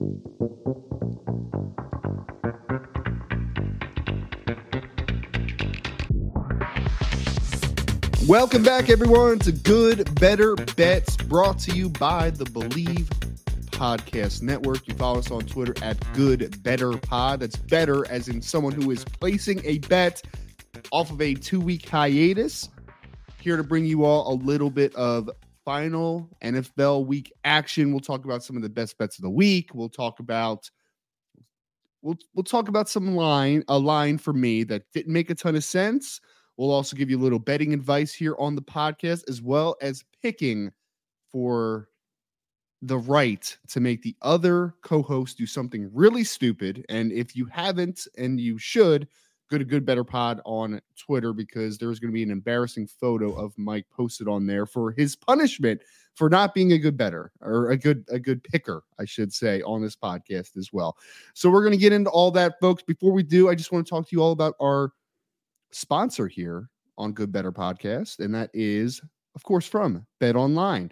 Welcome back, everyone, to Good Bettor Bets, brought to you by the Bleav Podcast Network. You follow us on Twitter at Good Bettor Pod. That's bettor as in someone who is placing a bet off of a two week hiatus. Here to bring you all a little bit of final NFL week action. We'll talk about some of the best bets of the week. We'll talk about we'll we'll talk about some line a line for me that didn't make a ton of sense. We'll also give you a little betting advice here on the podcast, as well as picking for the right to make the other co-host do something really stupid. And if you haven't, and you should, go to Good Bettor Pod on Twitter because there's going to be an embarrassing photo of Mike posted on there for his punishment for not being a good better or a good a good picker, I should say, on this podcast as well. So we're going to get into all that, folks. Before we do, I just want to talk to you all about our sponsor here on Good Bettor Podcast, and that is, of course, from BetOnline.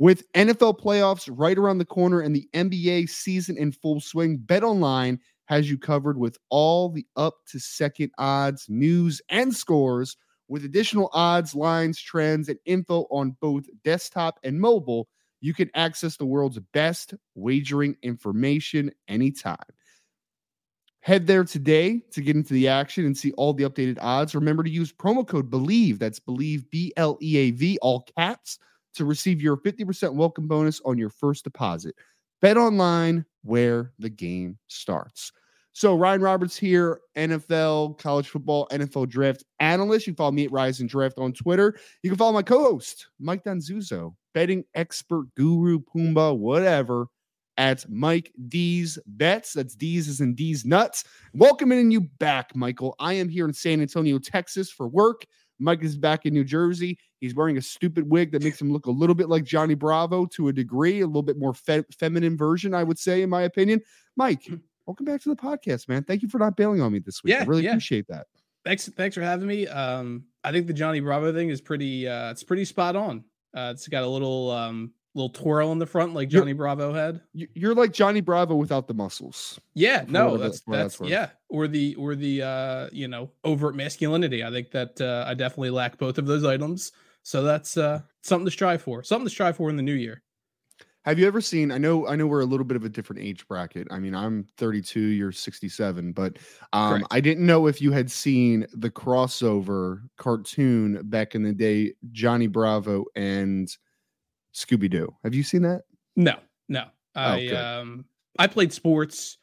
With NFL playoffs right around the corner and the NBA season in full swing, BetOnline has you covered with all the up to second odds, news, and scores, with additional odds, lines, trends, and info on both desktop and mobile. You can access the world's best wagering information anytime. Head there today to get into the action and see all the updated odds. Remember to use promo code BLEAV, that's BLEAV, B L E A V, all caps, to receive your 50% welcome bonus on your first deposit. BetOnline where the game starts. So, Ryan Roberts here, NFL, college football, NFL draft analyst. You follow me at Rise and Draft on Twitter. You can follow my co host, Mike Donzuso, betting expert, guru, Pumba, whatever at Mike D's Bets. That's D's is in D's Nuts. Welcoming you back, Michael. I am here in San Antonio, Texas for work. Mike is back in New Jersey. He's wearing a stupid wig that makes him look a little bit like Johnny Bravo to a degree, a little bit more fe- feminine version, I would say, in my opinion. Mike, welcome back to the podcast, man. Thank you for not bailing on me this week. Yeah, I really yeah. appreciate that. Thanks, thanks for having me. Um, I think the Johnny Bravo thing is pretty. Uh, it's pretty spot on. Uh, it's got a little um, little twirl in the front like You're- Johnny Bravo had. You- You're like Johnny Bravo without the muscles. Yeah, no, that's that's that's yeah, or the or the uh, you know overt masculinity. I think that uh, I definitely lack both of those items. So that's uh, something to strive for. Something to strive for in the new year. Have you ever seen? I know, I know, we're a little bit of a different age bracket. I mean, I'm 32, you're 67, but um. I didn't know if you had seen the crossover cartoon back in the day, Johnny Bravo and Scooby Doo. Have you seen that? No, no. I good. um I played sports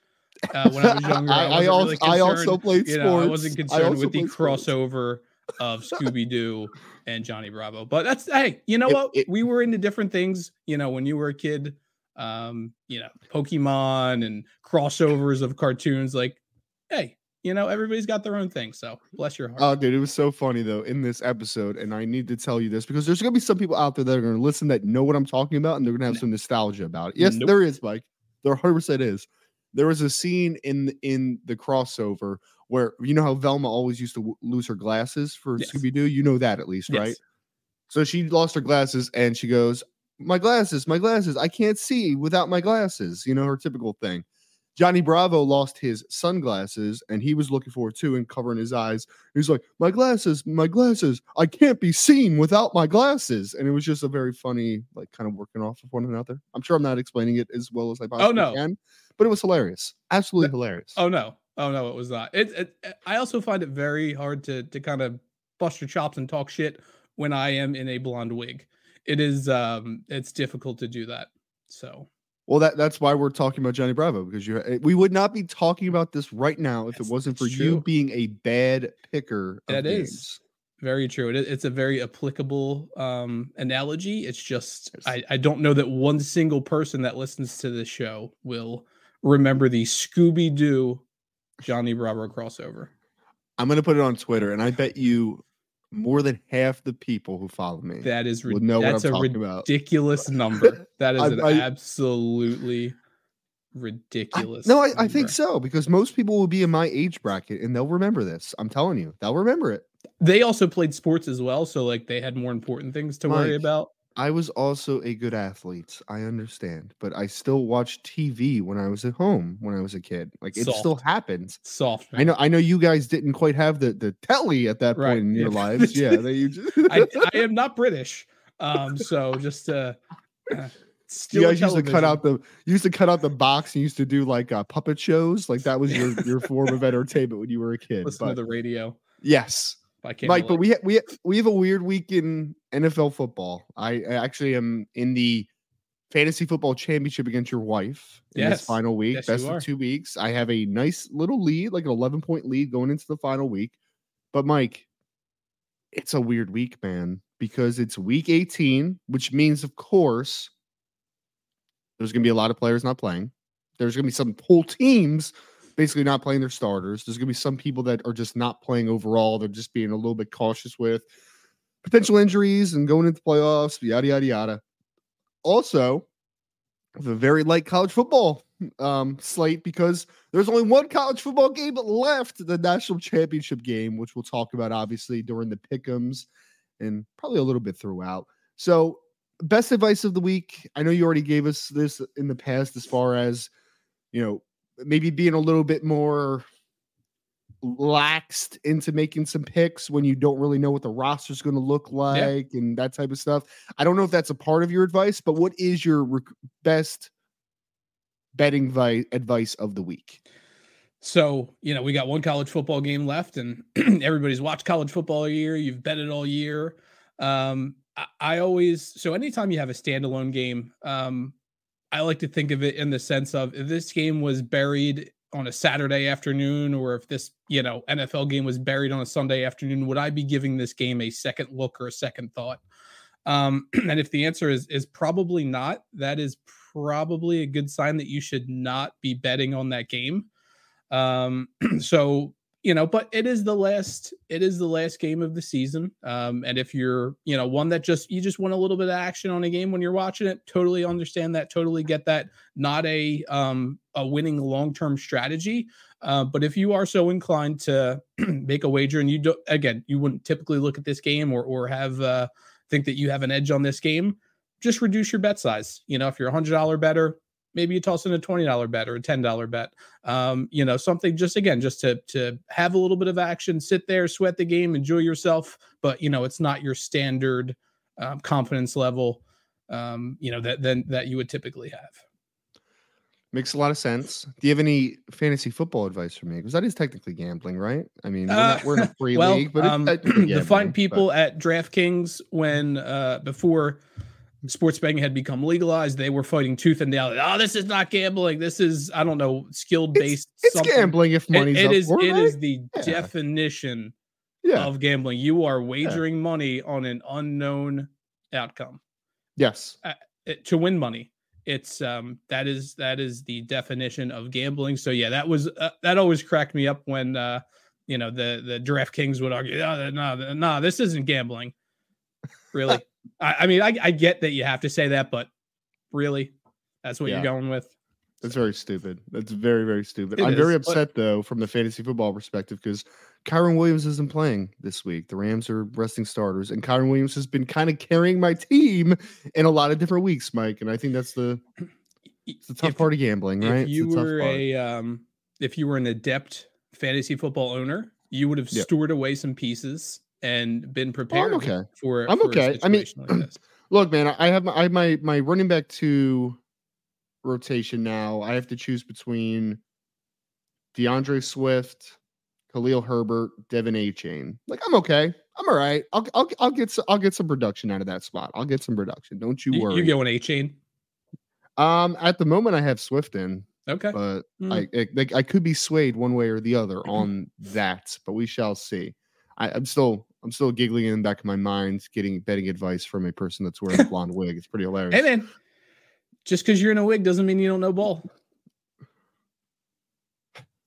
uh, when I was younger. I, I, wasn't also, really I also played you sports. I wasn't concerned also with the sports. crossover of Scooby Doo and Johnny Bravo. But that's hey, you know It- what? it- we were into different things. You know, when you were a kid, um, you know, Pokemon and crossovers of cartoons. Like, hey, you know, everybody's got their own thing. So bless your heart. Oh, dude, it was so funny though in this episode, and I need to tell you this because there's gonna be some people out there that are gonna listen that know what I'm talking about, and they're gonna have No. some nostalgia about it. Yes, Nope. there is, Mike. There 100 percent is. There was a scene in in the crossover where you know how Velma always used to w- lose her glasses for Yes. Scooby Doo. You know that at least, right? So she lost her glasses, and she goes, "My glasses, my glasses! I can't see without my glasses." You know her typical thing. Johnny Bravo lost his sunglasses and he was looking for it too and covering his eyes. He's like, My glasses, my glasses, I can't be seen without my glasses. And it was just a very funny, like kind of working off of one another. I'm sure I'm not explaining it as well as I possibly no. can, but it was hilarious. Absolutely hilarious. Oh no. Oh no, it was not. It, it I also find it very hard to to kind of bust your chops and talk shit when I am in a blonde wig. It is um it's difficult to do that. So Well, that that's why we're talking about Johnny Bravo because you we would not be talking about this right now if it wasn't for that's you being a bad picker. Of That is. very true. It, it's a very applicable um analogy. It's just Yes. I, I don't know that one single person that listens to this show will remember the Scooby Doo Johnny Bravo crossover. I'm gonna put it on Twitter, and I bet you more than half the people who follow me That is rid- know what I'm a talking about. ridiculous number. That is I- an I- absolutely I- ridiculous. no, I, I think so because most people will be in my age bracket and they'll remember this. I'm telling you, they'll remember it. They also played sports as well, so like they had more important things to worry about. I was also a good athlete. I understand, but I still watched TV when I was at home when I was a kid. Like it still happens. Soft. I know. I know you guys didn't quite have the the telly at that point Right, in your lives. Yeah, they just, I, I am not British. Um, so just uh, uh you guys used to cut out the you used to cut out the box and used to do like uh, puppet shows. Like that was your your form of entertainment when you were a kid. listen But to the radio. yes, I can't Mike, but we ha- we ha- we have a weird week in NFL football. I, I actually am in the fantasy football championship against your wife in this Yes. final week. Yes, Best of two weeks. I have a nice little lead, like an eleven point lead going into the final week. But Mike, it's a weird week, man, because it's week eighteen, which means, of course, there's going to be a lot of players not playing. There's going to be some whole teams basically not playing their starters. There's going to be some people that are just not playing overall. They're just being a little bit cautious with potential injuries and going into playoffs, yada, yada, yada. Also, the very light college football um, slate because there's only one college football game left, the national championship game, which we'll talk about obviously during the pickums and probably a little bit throughout. So, best advice of the week. I know you already gave us this in the past as far as, you know, maybe being a little bit more laxed into making some picks when you don't really know what the roster's going to look like and that type of stuff. I don't know if that's a part of your advice, but what is your rec- best betting vi- advice of the week? So, you know, we got one college football game left, and everybody's watched college football all year. You've betted all year. Um, I, I always, so anytime you have a standalone game, um, I like to think of it in the sense of if this game was buried on a Saturday afternoon, or if this, you know, NFL game was buried on a Sunday afternoon, would I be giving this game a second look or a second thought? Um, and if the answer is is probably not, that is probably a good sign that you should not be betting on that game. Um, so you know, but it is the last it is the last game of the season. Um, and if you're, you know, one that just you just want a little bit of action on a game when you're watching it, totally understand that, totally get that. Not a um a winning long-term strategy. Uh, but if you are so inclined to make a wager and you don't again, you wouldn't typically look at this game or or have uh think that you have an edge on this game, just reduce your bet size. You know, if you're a hundred dollar better, maybe you toss in a twenty dollar bet or a ten dollar bet. Um, you know, something just again, just to to have a little bit of action, sit there, sweat the game, enjoy yourself. But you know, it's not your standard um, confidence level. Um, you know that then that you would typically have. Makes a lot of sense. Do you have any fantasy football advice for me? Because that is technically gambling, right? I mean, we're, not, we're in a free well, league, but um, the gambling, fine but- people at DraftKings when uh, before sports betting had become legalized, they were fighting tooth and nail. Oh, this is not gambling. This is I don't know skill based. It's gambling if It, money's it up is. It right? is the Yeah. definition Yeah. of gambling. You are wagering money on an unknown outcome yes. it- to win money. It's um that is that is the definition of gambling. So yeah, that was uh, that always cracked me up when uh you know the the DraftKings would argue, no, no, no, this isn't gambling. Really, I, I mean, I, I get that you have to say that, but really, that's what Yeah. you're going with. That's very stupid. That's very, very stupid. It I'm very is, but- upset though from the fantasy football perspective because Kyren Williams isn't playing this week. The Rams are resting starters, and Kyren Williams has been kind of carrying my team in a lot of different weeks, Mike. And I think that's the it's the tough If- part of gambling, right? If you were a um, if you were an adept fantasy football owner, you would have Yep. stored away some pieces and been prepared okay. for. I'm for okay. I mean, like this. Look, man, I have my I have my my running back two rotation now. I have to choose between D'Andre Swift, Khalil Herbert, De'Von Achane. Like I'm okay. I'm all right. I'll I'll I'll get some, I'll get some production out of that spot. I'll get some production. Don't you worry. you going Achane? um, at the moment I have Swift in, Okay. but Mm. I, I like I could be swayed one way or the other on that, but we shall see. I, I'm still I'm still giggling in the back of my mind, getting betting advice from a person that's wearing a blonde wig. It's pretty hilarious. Hey man, just because you're in a wig doesn't mean you don't know ball.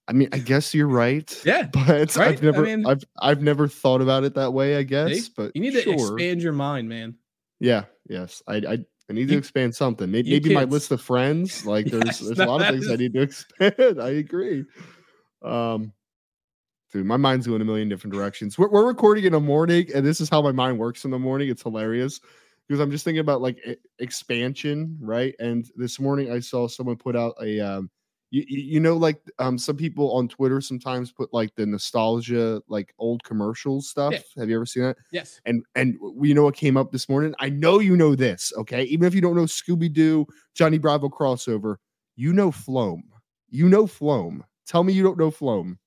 I mean, I guess you're right. Yeah, But right? I I've never mean- I've I've never thought about it that way, I guess. but you need to sure. expand your mind, man. Yeah, yes. I I, I need to expand something. Maybe, maybe my list of friends. Like there's Yes, there's a lot of things I need to expand. I agree. Um dude, my mind's going a million different directions. We're, we're recording in the morning, and this is how my mind works in the morning. It's hilarious because I'm just thinking about like e- expansion, right? And this morning I saw someone put out a um you, you know like um some people on Twitter sometimes put like the nostalgia like old commercial stuff. Yeah. Have you ever seen that? Yes. And and you know what came up this morning? I know you know this, okay? Even if you don't know Scooby Doo, Johnny Bravo crossover, you know Floam. You know Floam. Tell me you don't know Floam.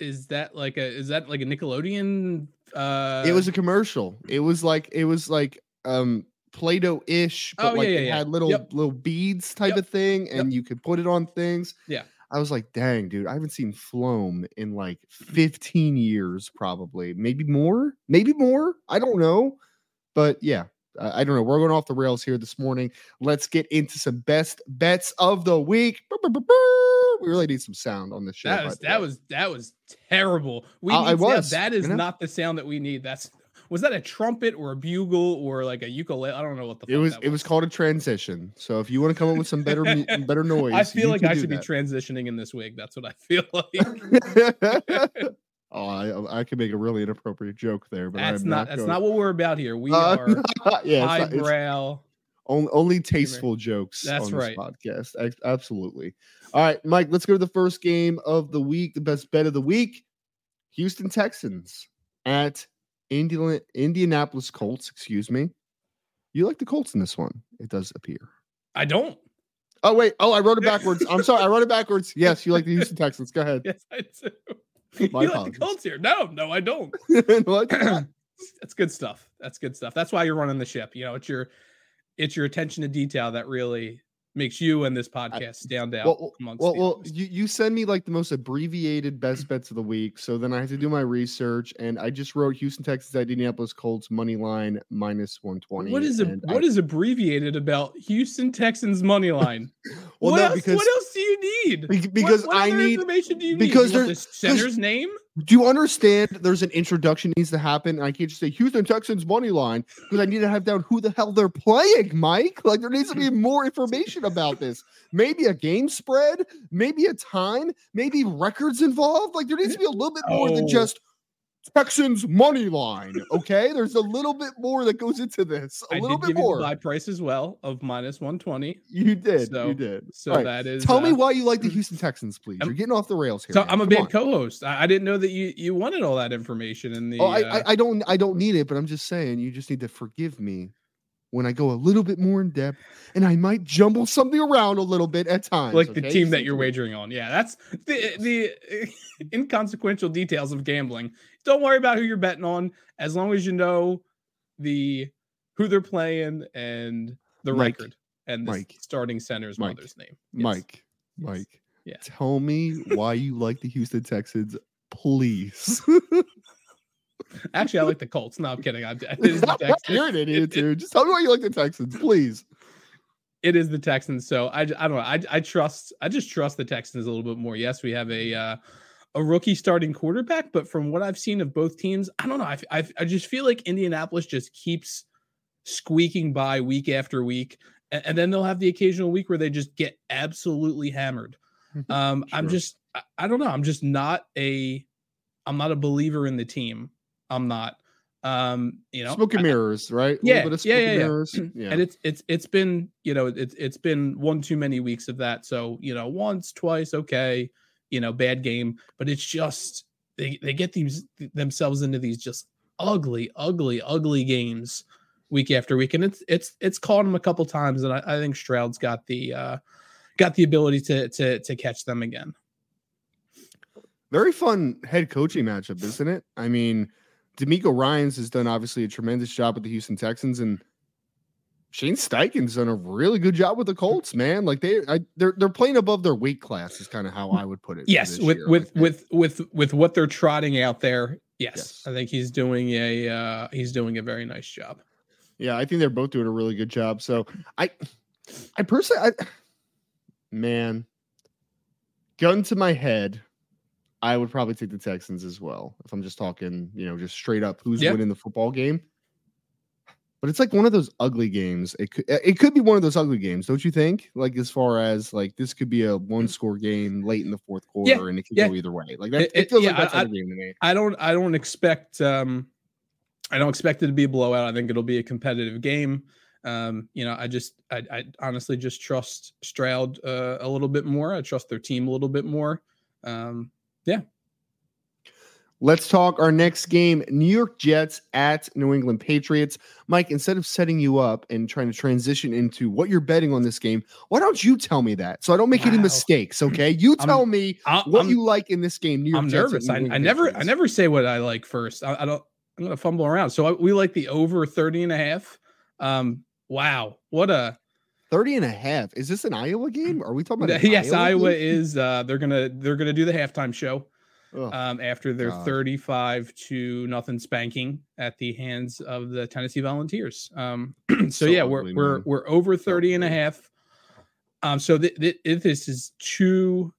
Is that like a is that like a Nickelodeon uh it was a commercial. It was like it was like um Play-Doh ish, but Oh, yeah, like yeah, it yeah. had little Yep. little beads type Yep. of thing, Yep. and you could put it on things. Yeah. I was like, dang, dude, I haven't seen Floam in like 15 years, probably, maybe more, maybe more. I don't know, but yeah, uh, I don't know. We're going off the rails here this morning. Let's get into some best bets of the week. Brr, brr, brr. We really need some sound on this show. that was that was that was terrible. We I- I was, that you know? not the sound that we need. That's was that a trumpet or a bugle or like a ukulele? I don't know what the It was that it was called a transition. So if you want to come up with some better better noise, I feel like I should be transitioning in this wig. That's what I feel like. oh, I, I could make a really inappropriate joke there, but that's I'm not, not. that's going- not what we're about here. We Uh, are yeah, not- it's highbrow. Only, only tasteful jokes. That's on right. Podcast, Ex- absolutely. All right, Mike. Let's go to the first game of the week. The best bet of the week: Houston Texans at Indian Indianapolis Colts. Excuse me. You like the Colts in this one? It does appear. I don't. Oh wait. Oh, I wrote it backwards. I'm sorry. I wrote it backwards. Yes, you like the Houston Texans. Go ahead. Yes, I do. My you like the Colts here? No, no, I don't. What? That's good stuff. That's good stuff. That's why you're running the ship. You know, it's your it's your attention to detail that really makes you and this podcast stand out well, amongst well, well you, you send me like the most abbreviated best bets of the week. So then I had to do my research and I just wrote Houston, Texas at Indianapolis Colts money line minus 120. What is a, what I, is abbreviated about Houston Texans money line? well, what no, ause, because what else do you need? be- What- because what I need information do you because need? There's- the center's name? Do you understand there's an introduction needs to happen? And I can't just say Houston Texans money line because I need to have down who the hell they're playing, Mike. Like there needs to be more information about this. Maybe a game spread, maybe a time, maybe records involved. Like there needs to be a little bit more than Oh. just Texans money line. Okay, there's a little bit more that goes into this. A I little did bit give more. buy price as well of minus 120. you did. So- you did. So right, that is Tell me uh, why you like the Houston Texans, please. I'm- You're getting off the rails here. So man. I'm a Come bad on. co-host. I, I didn't know that you you wanted all that information in the Oh, I, uh, I, I don't I don't need it, but I'm just saying you just need to forgive me when I go a little bit more in depth and I might jumble something around a little bit at times. like the team that you're wagering on. Yeah, that's the the inconsequential details of gambling. Don't worry about who you're betting on as long as you know the who they're playing and the Mike, record and the Mike, starting center's Mike, mother's name. Yes, Mike, yes. Mike. Yeah. Tell me why you like the Houston Texans, please. Actually, I like the Colts. No, I'm kidding. I, it, is the Texans. You're an idiot, dude. Just tell me why you like the Texans, please. it is the Texans. So I, I don't know. I, I trust. I just trust the Texans a little bit more. Yes, we have a uh, a rookie starting quarterback, but from what I've seen of both teams, I don't know. I, I, I just feel like Indianapolis just keeps squeaking by week after week, and, and then they'll have the occasional week where they just get absolutely hammered. Um, I'm just. I, I don't know. I'm just not a. I'm not a believer in the team. I'm not. Um, you know, smoke and mirrors, right? Yeah, of yeah, yeah, and yeah. mirrors. Yeah. and it's it's it's been you know it's it's been one too many weeks of that so you know once twice okay you know bad game but it's just they they get these themselves into these just ugly ugly ugly games week after week and it's it's it's caught them a couple times and I, I think Stroud's got the uh got the ability to to to catch them again Very fun head coaching matchup, isn't it? I mean, DeMeco Ryans has done obviously a tremendous job with the Houston Texans, and Shane Steichen's done a really good job with the Colts. Man, like they, I, they're they're playing above their weight class, is kind of how I would put it. yes with year. with with with with what they're trotting out there yes, Yes. i think he's doing a uh he's doing a very nice job yeah, I think they're both doing a really good job. So I, I personally, I, man, gun to my head, I would probably take the Texans as well if I'm just talking, you know, just straight up who's Yeah. winning the football game. But it's like one of those ugly games. It could it could be one of those ugly games, don't you think? Like as far as like this could be a one score game late in the fourth quarter, and it could yeah. go either way. Like that, It- it, feels yeah, like that I- type game to me. I don't I don't expect um I don't expect it to be a blowout. I think it'll be a competitive game. Um, you know, I just, I, I honestly just trust Stroud uh, a little bit more. I trust their team a little bit more. Um, yeah, Let's talk our next game New York Jets at New England Patriots. Mike, instead of setting you up and trying to transition into what you're betting on this game, why don't you tell me that so I don't make wow. any mistakes? Okay. You tell I'm, me I'm, what I'm, you like in this game. New York I'm Jets nervous. I, I never, I never say what I like first. I, I don't, I'm going to fumble around. So I, we like the over 30 and a half. Um, wow. What a, 30 and a half. Is this an Iowa game? Are we talking about? Yes, Iowa, Iowa is. Uh, they're gonna they're gonna do the halftime show um, after their God. 35 to nothing spanking at the hands of the Tennessee Volunteers. Um, so, so, yeah, we're we're we're over 30 and a half. Um, so th- th- this is two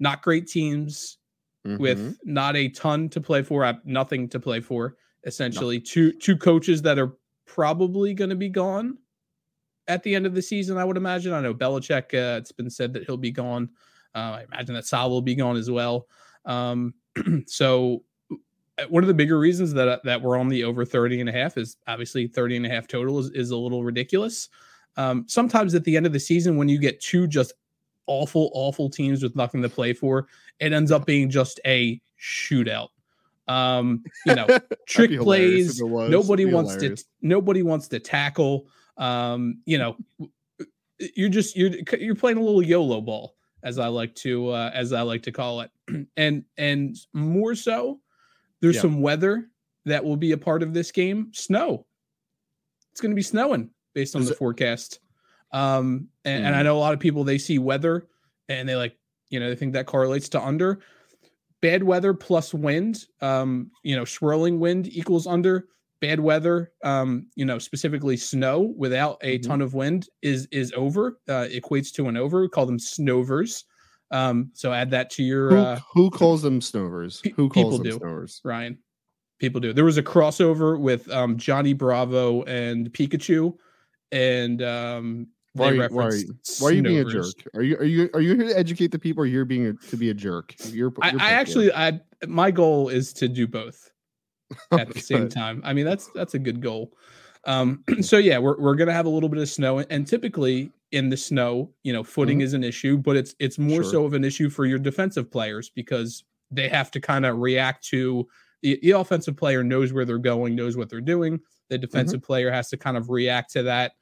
not great teams mm-hmm. with not a ton to play for, uh, nothing to play for. Essentially, no. two two coaches that are probably going to be gone at the end of the season. I would imagine. I know Belichick. Uh, it's been said that he'll be gone. Uh, I imagine that Sal will be gone as well. Um, so uh, one of the bigger reasons that uh, that we're on the over 30 and a half is obviously 30 and a half total is, is a little ridiculous. Um, sometimes at the end of the season, when you get two just awful, awful teams with nothing to play for, it ends up being just a shootout. Um, you know, trick plays. Nobody wants hilarious. to. Nobody wants to tackle. Um, you know, you're just you're you're playing a little YOLO ball as I like to uh, as I like to call it. and and more so, there's yeah. some weather that will be a part of this game. Snow. It's going to be snowing based on Is the it- forecast. Um, and, mm. and I mm. know a lot of people they see weather and they like you know they think that correlates to under. Bad weather plus wind, um, you know, swirling wind equals under bad weather, um, you know, specifically snow without a mm-hmm. ton of wind is is over. Uh, equates to an over. We call them snovers. Um, so add that to your. Who, uh, who calls them snovers? Who calls them do, snovers? Ryan. People do. There was a crossover with um, Johnny Bravo and Pikachu, and um, why are, you, why, are you, why are you being a jerk? Are you are you are you here to educate the people, or you're being a, to be a jerk? You're, you're I, I actually, I my goal is to do both. at the same time. I mean, that's that's a good goal. Um, so yeah, we're we're gonna have a little bit of snow, and typically in the snow, you know, footing mm-hmm. is an issue, but it's it's more sure. so of an issue for your defensive players because they have to kind of react to the, the, offensive player knows where they're going, knows what they're doing. The mm-hmm. defensive mm-hmm. player has to kind of react to that.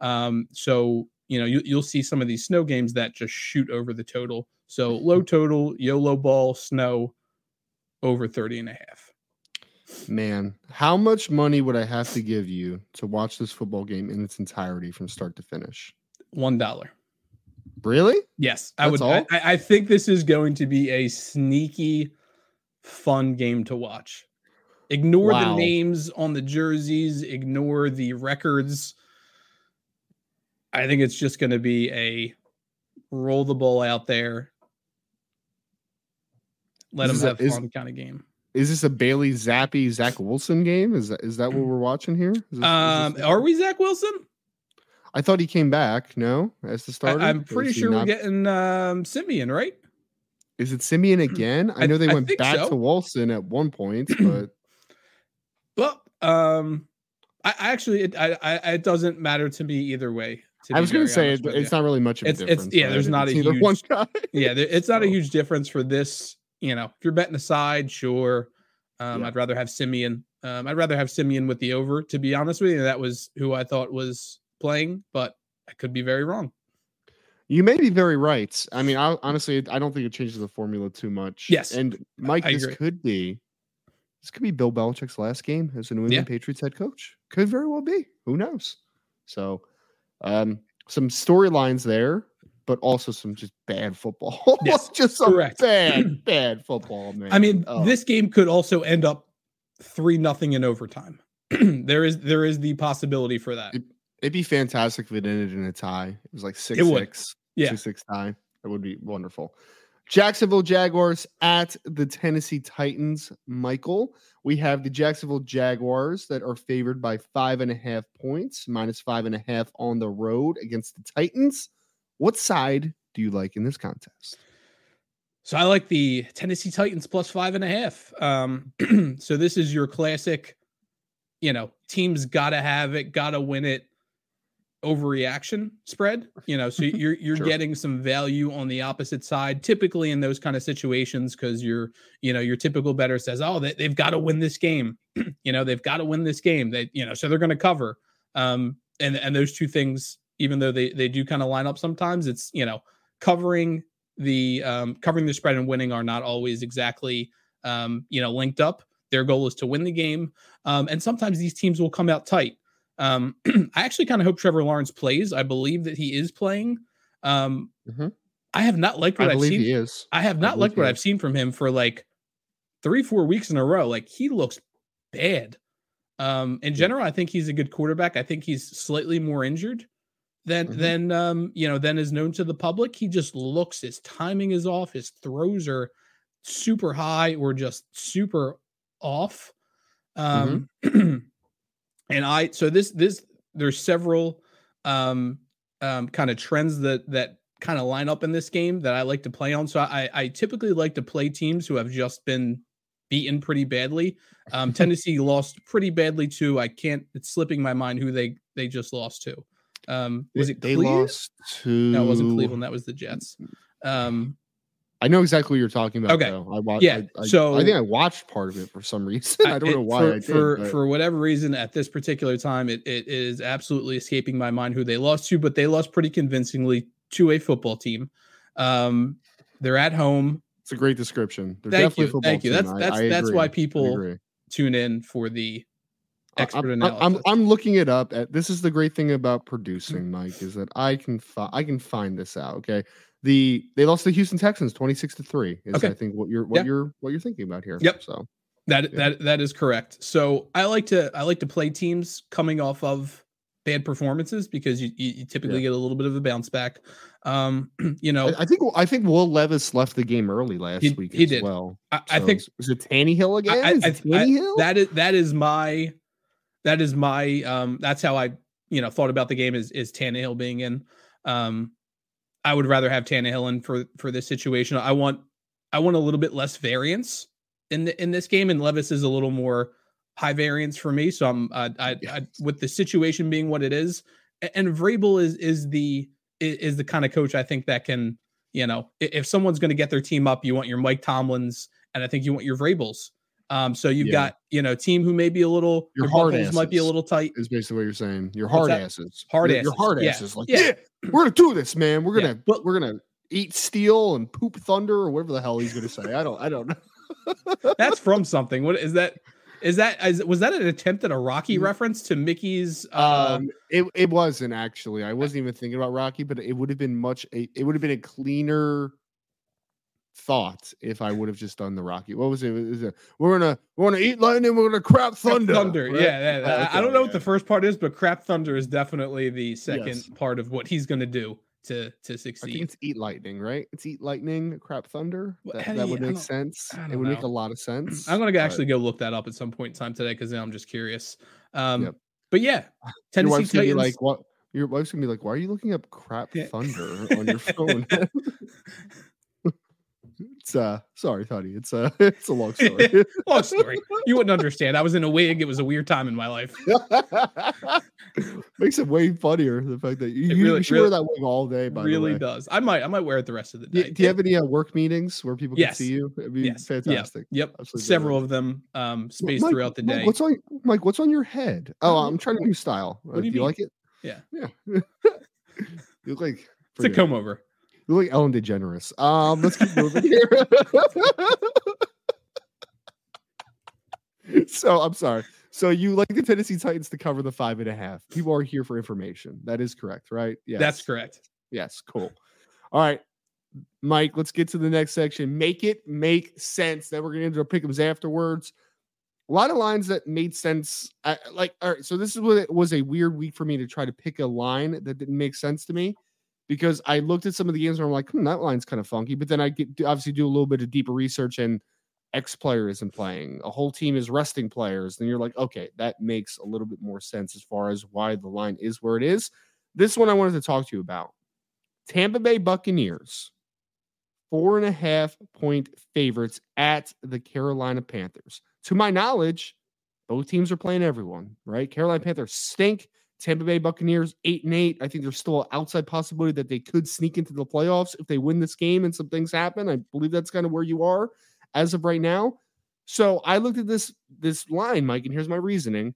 Um, so you know, you, you'll see some of these snow games that just shoot over the total. So low total, YOLO ball, snow, over 30 and a half. Man, how much money would I have to give you to watch this football game in its entirety from start to finish? One dollar. Really? Yes, I would. I, I, think this is going to be a sneaky, fun game to watch. Ignore wow. the names on the jerseys. Ignore the records. I think it's just going to be a roll the ball out there. Let them have a, fun is, kind of game. Is this a Bailey Zappe Zach Wilson game? Is that is that what we're watching here? Is this, um, is are we Zach Wilson? I thought he came back. No, as the starter. I, am pretty sure not... we're getting um, Siemian, right? Is it Siemian again? I know they I, went I back so. to Wilson at one point, but well, um, I, actually it, I, I, it doesn't matter to me either way. I was going to say it, it's not really much of a it's, difference. It's, yeah, right? there's not it's a huge one guy. yeah, it's not so. a huge difference for this you know, if you're betting aside, sure. Um, yeah. I'd rather have Siemian. Um, I'd rather have Siemian with the over, to be honest with you. That was who I thought was playing, but I could be very wrong. You may be very right. I mean, I, honestly, I don't think it changes the formula too much. Yes. And Mike, I this agree. could be this could be Bill Belichick's last game as a New England yeah. Patriots head coach. Could very well be. Who knows? So, um, some storylines there but also some just bad football. Yes, just some correct. bad, bad football, man. I mean, oh. this game could also end up three nothing in overtime. there is there is the possibility for that. It, would be fantastic if it ended in a tie. It was like six six, yeah, six six tie. That would be wonderful. Jacksonville Jaguars at the Tennessee Titans. Michael, we have the Jacksonville Jaguars that are favored by five and a half points, minus five and a half on the road against the Titans. What side do you like in this contest? So I like the Tennessee Titans plus five and a half. Um, so this is your classic you know, teams got to have it, got to win it overreaction spread you know so you're you're sure. getting some value on the opposite side typically in those kind of situations because you're you know your typical better says oh they, they've got to win this game you know they've got to win this game they you know so they're going to cover um and and those two things even though they they do kind of line up sometimes it's you know covering the um covering the spread and winning are not always exactly um you know linked up their goal is to win the game um and sometimes these teams will come out tight um, I actually kind of hope Trevor Lawrence plays. I believe that he is playing. Um, mm-hmm. I have not liked what I have seen. He is. I have not I liked what I've seen from him for like three, four weeks in a row. Like he looks bad. Um, in general, I think he's a good quarterback. I think he's slightly more injured than mm-hmm. than um, you know than is known to the public. He just looks his timing is off. His throws are super high or just super off. Um, mm-hmm. and I so this this there's several um um kind of trends that that kind of line up in this game that I like to play on. So I I typically like to play teams who have just been beaten pretty badly. Um Tennessee lost pretty badly too. I can't it's slipping my mind who they they just lost to. Um was it they Cleveland? lost to No, it wasn't Cleveland, that was the Jets. Um I know exactly what you're talking about. Okay. Though. I watched. Yeah. I, I, so I think I watched part of it for some reason. I don't it, know why. For did, for, but... for whatever reason, at this particular time, it, it is absolutely escaping my mind who they lost to, but they lost pretty convincingly to a football team. Um, they're at home. It's a great description. They're thank you. Thank you. That's that's I, that's why people tune in for the expert I'm, analysis. I'm, I'm looking it up. At, this is the great thing about producing, Mike, is that I can fi- I can find this out. Okay, the they lost the Houston Texans 26 to 3 is okay. I think what you're what yeah. you're what you're thinking about here. Yep. So that yeah. that that is correct. So I like to I like to play teams coming off of bad performances because you, you typically yeah. get a little bit of a bounce back. Um, you know, I, I, think I think Will Levis left the game early last he, week he as did. well. I, so I think was it Tannehill again? I, I, Tannehill? that is that is my that is my um that's how I you know thought about the game is is Tannehill being in. Um, I would rather have Tannehill in for for this situation. I want I want a little bit less variance in the, in this game, and Levis is a little more high variance for me. So I'm uh, I, yes. I, with the situation being what it is, and Vrabel is is the is the kind of coach I think that can you know if someone's going to get their team up, you want your Mike Tomlins, and I think you want your Vrabels. Um, so you've yeah. got you know team who may be a little your hard asses might be a little tight. Is basically what you're saying. Your hard asses, hard asses, your hard yeah. asses. Like yeah. yeah. we're gonna do this, man. We're gonna but, we're gonna eat steel and poop thunder or whatever the hell he's gonna say. I don't I don't know. That's from something. What is that? Is that is, was that an attempt at a Rocky mm. reference to Mickey's? Uh... Um, it it wasn't actually. I wasn't even thinking about Rocky, but it would have been much. A, it would have been a cleaner thought if I would have just done the Rocky. What was it? Was it we're gonna we're gonna eat lightning, we're gonna crap thunder. Crap thunder, right? yeah. yeah. Okay, I don't know yeah. what the first part is, but crap thunder is definitely the second yes. part of what he's gonna do to to succeed. I think it's eat lightning, right? It's eat lightning, crap thunder. That, that would make sense. It would know. make a lot of sense. I'm gonna but... actually go look that up at some point in time today because now I'm just curious. Um, yep. but yeah, Tennessee Titans. like what? Your wife's gonna be like, "Why are you looking up crap thunder on your phone?" It's uh sorry, honey. It's uh it's a long story. long story. You wouldn't understand. I was in a wig. It was a weird time in my life. Makes it way funnier the fact that you, really, you should really, wear that wig all day. By really does. I might I might wear it the rest of the day. Do, do you have any uh, work meetings where people yes. can see you? It'd be yes. fantastic. Yep. Absolutely Several of them um spaced Mike, throughout the day. Mike, what's on Mike? What's on your head? Oh, I'm trying to new style. What do you, uh, do you like it? Yeah. Yeah. you look like it's a comb over. You look like Ellen DeGeneres. Um, let's keep moving here. so I'm sorry. So you like the Tennessee Titans to cover the five and a half. People are here for information. That is correct, right? Yes. That's correct. Yes, cool. All right. Mike, let's get to the next section. Make it make sense. Then we're going to do our pickums afterwards. A lot of lines that made sense. I, like, all right. So this is what it was a weird week for me to try to pick a line that didn't make sense to me because I looked at some of the games where I'm like, hmm, that line's kind of funky. But then I get obviously do a little bit of deeper research and X player isn't playing, a whole team is resting players. Then you're like, okay, that makes a little bit more sense as far as why the line is where it is. This one I wanted to talk to you about Tampa Bay Buccaneers, four and a half point favorites at the Carolina Panthers. To my knowledge, both teams are playing everyone, right? Carolina Panthers stink. Tampa Bay Buccaneers eight and eight. I think there's still an outside possibility that they could sneak into the playoffs if they win this game and some things happen. I believe that's kind of where you are as of right now. So I looked at this this line, Mike, and here's my reasoning: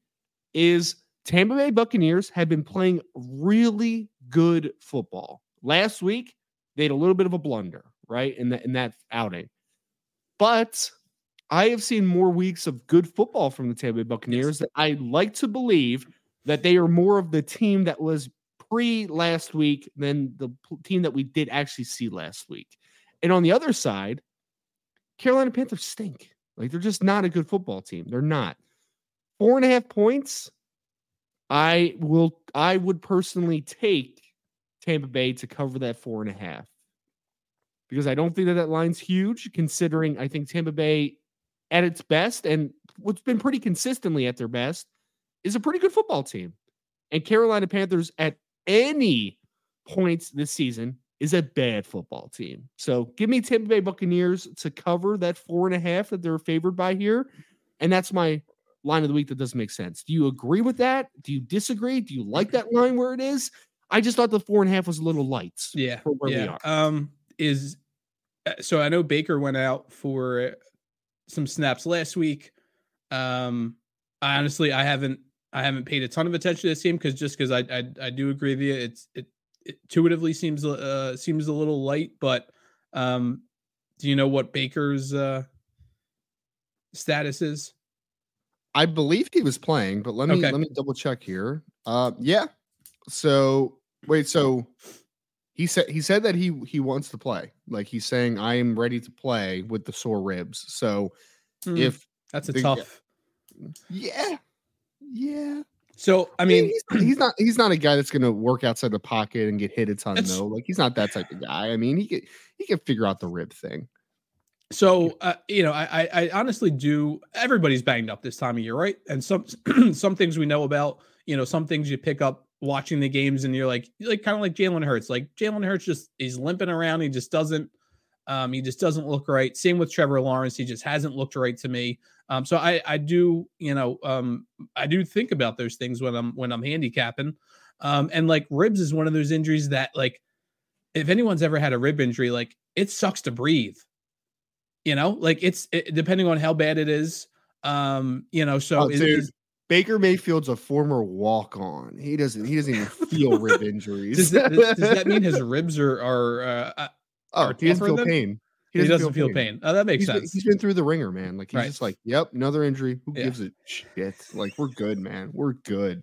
is Tampa Bay Buccaneers have been playing really good football. Last week they had a little bit of a blunder, right, in that in that outing, but I have seen more weeks of good football from the Tampa Bay Buccaneers yes. that I like to believe that they are more of the team that was pre last week than the team that we did actually see last week. And on the other side, Carolina Panthers stink. Like they're just not a good football team. They're not. Four and a half points. I will. I would personally take Tampa Bay to cover that four and a half because I don't think that that line's huge. Considering I think Tampa Bay, at its best, and what's been pretty consistently at their best, is a pretty good football team. And Carolina Panthers at any points this season is a bad football team. So give me Tampa Bay Buccaneers to cover that four and a half that they're favored by here. And that's my line of the week that doesn't make sense. Do you agree with that? Do you disagree? Do you like that line where it is? I just thought the four and a half was a little light. Yeah. yeah. Um, is uh, so I know Baker went out for some snaps last week. Um, I honestly I haven't I haven't paid a ton of attention to this game because just because I, I, I do agree with you, it's it, it intuitively seems uh seems a little light. But um, do you know what Baker's uh status is? I believe he was playing, but let me okay. let me double check here. Uh, yeah. So wait, so he said he said that he he wants to play. Like he's saying, I am ready to play with the sore ribs. So mm, if that's a the, tough, yeah, yeah. So I mean, he's, he's, not he's not a guy that's going to work outside the pocket and get hit a ton. though. like he's not that type of guy. I mean, he could he can figure out the rib thing. So uh, you know, I, I honestly do. Everybody's banged up this time of year, right? And some some things we know about. You know, some things you pick up watching the games, and you're like, like kind of like Jalen Hurts. Like Jalen Hurts just he's limping around. He just doesn't. Um, he just doesn't look right. Same with Trevor Lawrence. He just hasn't looked right to me. Um, so I I do you know um I do think about those things when I'm when I'm handicapping. Um, and like ribs is one of those injuries that like if anyone's ever had a rib injury, like it sucks to breathe. You know, like it's it, depending on how bad it is. Um, you know, so oh, dude, Baker Mayfield's a former walk on. He doesn't he doesn't even feel rib injuries. Does that, does that mean his ribs are are uh, Oh, he doesn't feel pain. He doesn't, he doesn't feel, feel pain. pain. Oh, that makes he's sense. Been, he's been through the ringer, man. Like he's right. just like, yep, another injury. Who yeah. gives a shit? Like we're good, man. We're good.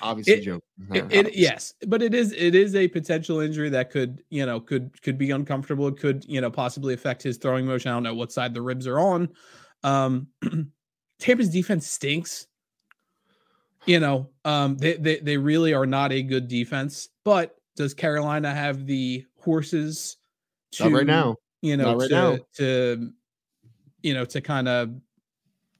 Obviously, it, joke. It, it, yes, but it is it is a potential injury that could you know could could be uncomfortable. It could you know possibly affect his throwing motion. I don't know what side the ribs are on. Um, Tampa's defense stinks. You know, um, they, they they really are not a good defense. But does Carolina have the horses? to Not right now. You know, right to, now. to you know, to kind of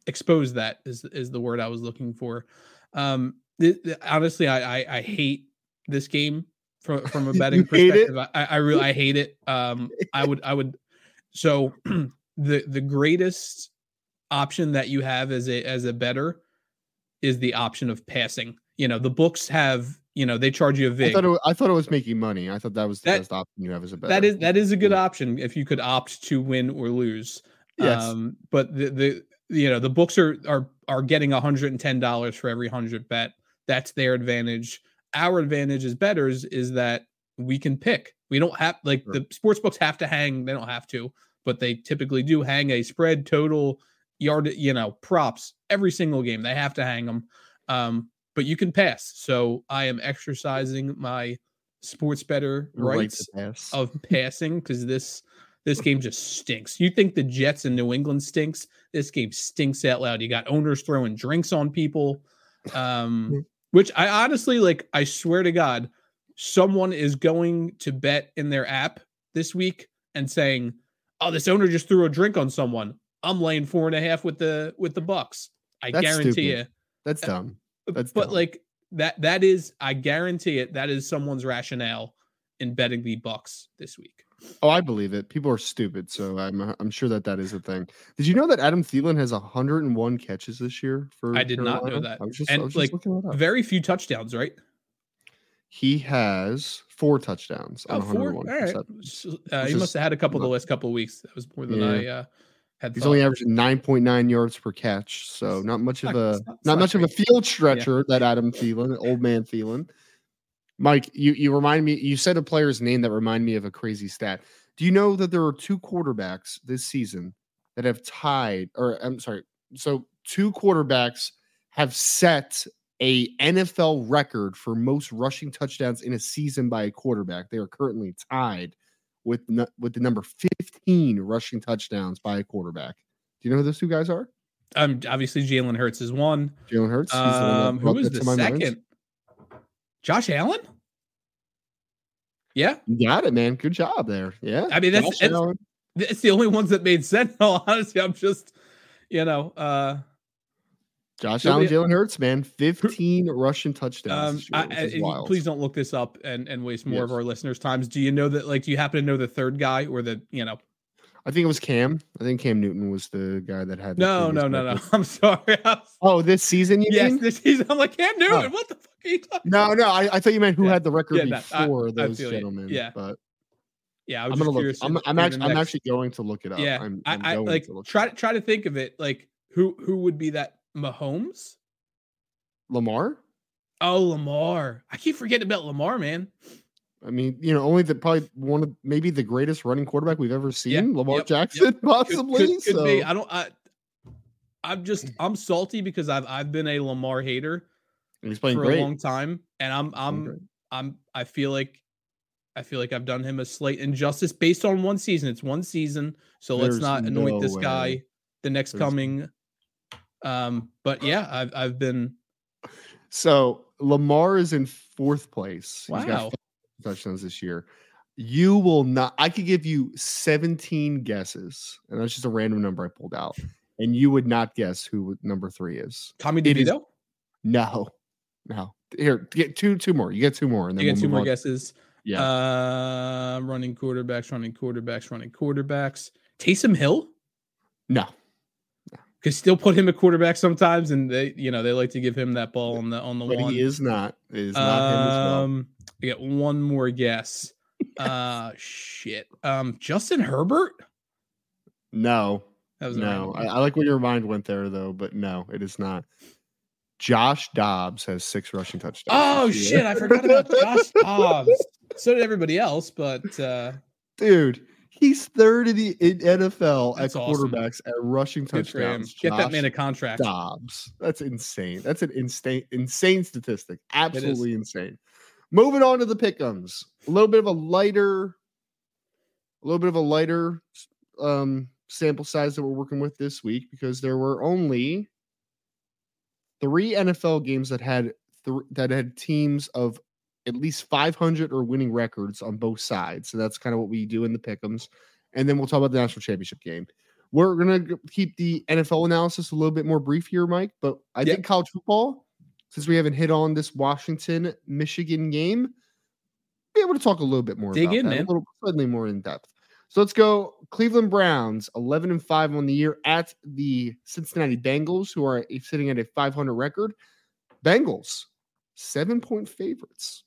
expose that is is the word I was looking for. Um th- th- honestly, I, I, I hate this game from from a betting perspective. I, I really I hate it. Um I would I would so the the greatest option that you have as a as a better is the option of passing. You know, the books have you know they charge you a vig. I thought, it was, I thought it was making money. I thought that was the that, best option you have as a bet. That is that is a good option if you could opt to win or lose. Yes. Um, but the the you know the books are are are getting $110 for every 100 bet. That's their advantage. Our advantage as betters is that we can pick. We don't have like sure. the sports books have to hang, they don't have to, but they typically do hang a spread total yard, you know, props every single game. They have to hang them. Um, but you can pass. So I am exercising my sports better rights right pass. of passing because this this game just stinks. You think the Jets in New England stinks? This game stinks out loud. You got owners throwing drinks on people. Um, which I honestly like, I swear to God, someone is going to bet in their app this week and saying, Oh, this owner just threw a drink on someone. I'm laying four and a half with the with the Bucks. I That's guarantee stupid. you. That's dumb. That's but dumb. like that that is I guarantee it that is someone's rationale in betting the Bucks this week. Oh, I believe it. People are stupid, so I'm I'm sure that that is a thing. Did you know that Adam Thielen has 101 catches this year? For I did not know that. I was just, And, like, just looking it up. Very few touchdowns, right? He has four touchdowns Oh, on four. All right. Uh, he must have had a couple the last couple of weeks. That was more than Yeah. I uh, had. He's thought. only averaging 9.9 yards per catch, so not much of a not- not not much of a field stretcher that Adam Thielen, old man Thielen. Mike, you you remind me. You said a player's name that remind me of a crazy stat. Do you know that there are two quarterbacks this season that have tied, or I'm sorry, so two quarterbacks have set a NFL record for most rushing touchdowns in a season by a quarterback. They are currently tied with with the number 15 rushing touchdowns by a quarterback. Do you know who those two guys are? Um, obviously Jalen Hurts is one. Jalen Hurts. he's the one Um, who was the to my mind. second? Josh Allen. Yeah, You got it, man. Good job there. Yeah. I mean, that's- it's- it's the only ones that made sense. No, honestly, I'm just, you know, uh, Josh Allen, Jalen Hurts, man. 15 rushing touchdowns. um, year, I, I, is and wild. please don't look this up and and waste more of our listeners' times. Do you know that? Like, do you happen to know the third guy or the, you know? I think it was Cam. I think Cam Newton was the guy that had. the No, no, no, no. I'm sorry. Was- Oh, this season, you yes, mean? this season. I'm like Cam Newton. Oh. What the fuck are you talking? No, no. I, I thought you meant who Yeah. had the record Yeah, before I those gentlemen. Yeah. but Yeah, I was I'm gonna look. I'm, I'm actually. I'm actually going to look it up. Yeah, I'm, I, I'm I going like to look try to try to think of it. Like who who would be that Mahomes? Lamar. Oh, Lamar. I keep forgetting about Lamar, man. I mean, you know, only the probably one of maybe the greatest running quarterback we've ever seen, Lamar yep, yep. Jackson, Could, possibly. could, could so, be. I don't. I, I'm just. I'm salty because I've I've been a Lamar hater he's playing for great. a long time, and I'm I'm. I'm I feel like I feel like I've done him a slight injustice based on one season. It's one season, so let's not anoint no this way. guy the next There's- coming. Um, but yeah, I've I've been So Lamar is in fourth place. He's got Wow. five touchdowns this year. You will not. I could give you 17 guesses, and that's just a random number I pulled out, and you would not guess who number three is. Tommy It is- DeVito. No, no. Here, get two, two more. You get two more, and then You get we'll two more on. guesses. Yeah, Uh, running quarterbacks, running quarterbacks, running quarterbacks. Taysom Hill. no. Could still put him at quarterback sometimes, and they, you know, they like to give him that ball on the on the But one. he is not. It is not him as well. Um, I got one more guess. uh, shit. Um, Justin Herbert. No, That was no. I, I like when your mind went there, though, but no, it is not. Josh Dobbs has six rushing touchdowns. Oh shit! I forgot about Josh Dobbs. So did everybody else, but uh, dude. He's third in the in NFL That's at awesome. quarterbacks at rushing good touchdowns. Get that man a contract. Dobbs. That's insane. That's an insane, insane statistic. Absolutely insane. Moving on to the pickums. A little bit of a lighter, a little bit of a lighter um, sample size that we're working with this week because there were only three NFL games that had th- that had teams of at least 500 or winning records on both sides. So that's kind of what we do in the pickums. And then we'll talk about the national championship game. We're gonna keep the NFL analysis a little bit more brief here, Mike. But I Yep. think college football, since we haven't hit on this Washington Michigan game, be able to talk a little bit more. Dig about in, that, man. A little slightly more in depth. So let's go. Cleveland Browns, 11 and 5 on the year at the Cincinnati Bengals, who are sitting at a 500 record. Bengals, seven point favorites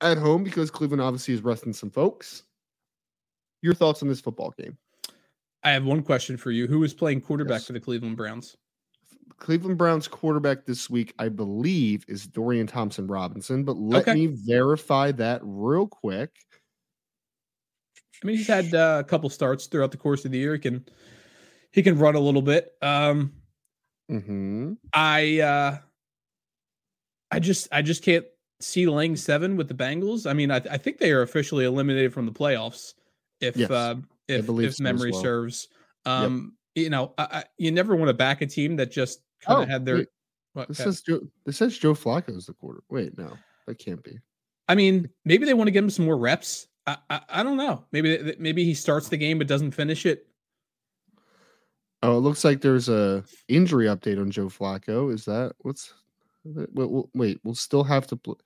at home because Cleveland obviously is resting some folks. Your thoughts on this football game? I have one question for you. Who is playing quarterback Yes. for the Cleveland Browns? Cleveland Browns quarterback this week, I believe, is Dorian Thompson Robinson, but let Okay. me verify that real quick. I mean, he's had uh, a couple starts throughout the course of the year. He can he can run a little bit. Um, hmm I uh, I just I just can't see Lang seven with the Bengals. I mean, I, I think they are officially eliminated from the playoffs. If Yes, uh, if if so memory well. serves, um, you know, I, I, you never want to back a team that just kind of Oh, had their. wait, what, This says Joe. This says Joe Flacco is the quarter. Wait, no, that can't be. I mean, maybe they want to give him some more reps. I, I, I don't know. Maybe maybe he starts the game but doesn't finish it. Oh, it looks like there's a injury update on Joe Flacco. Is that what's? Wait, wait, wait, we'll still have to. Pl-